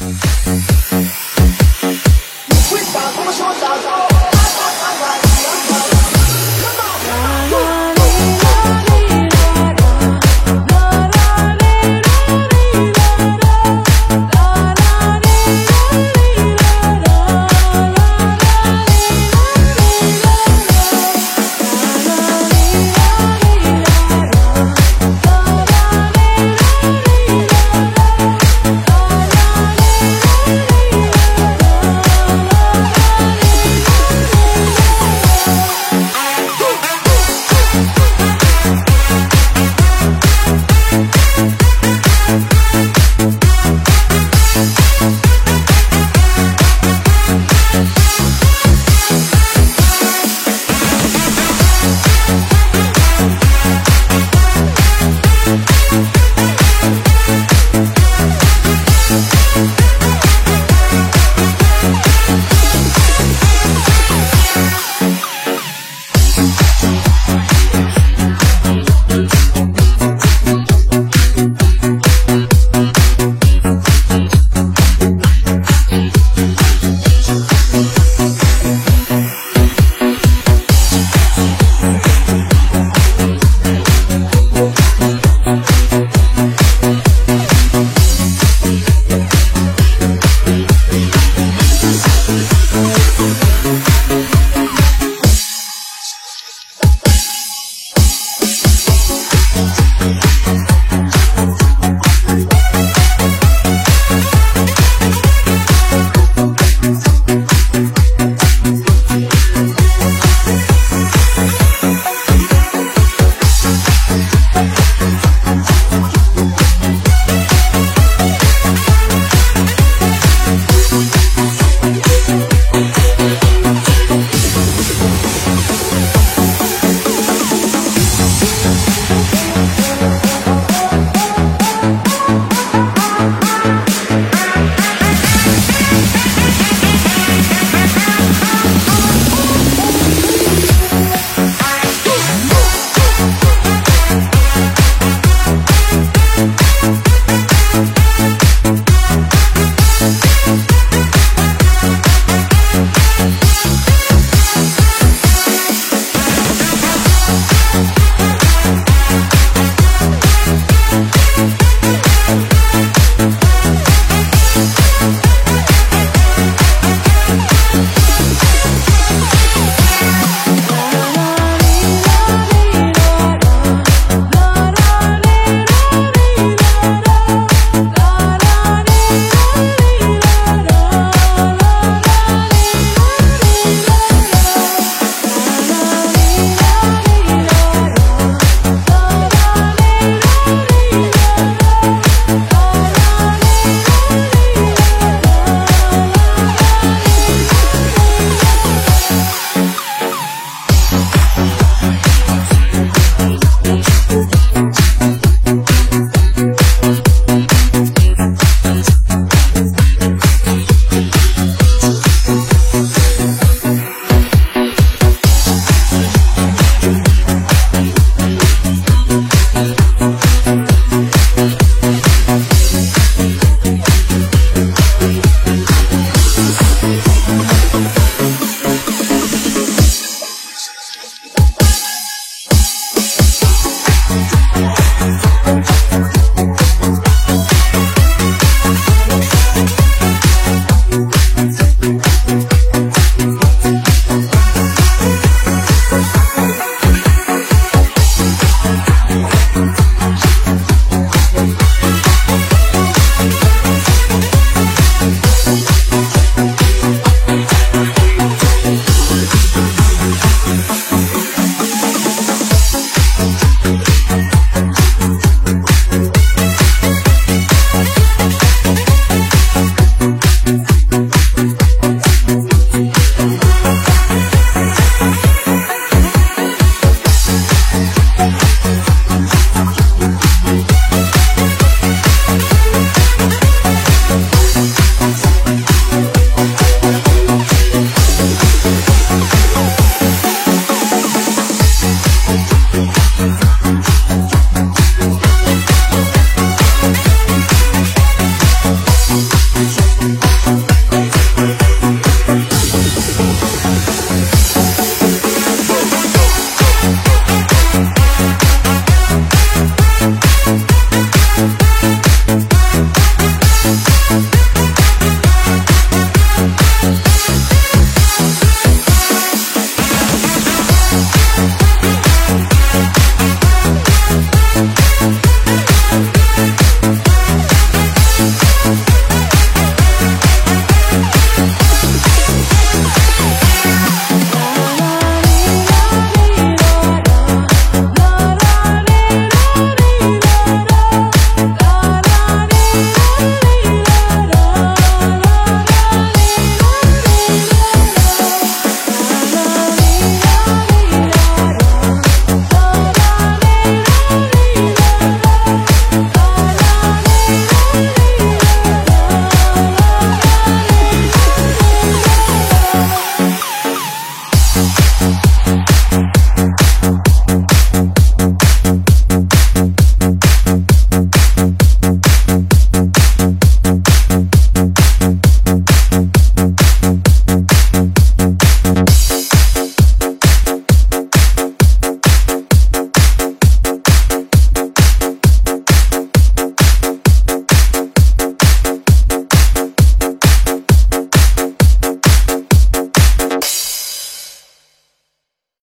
Mm-hmm.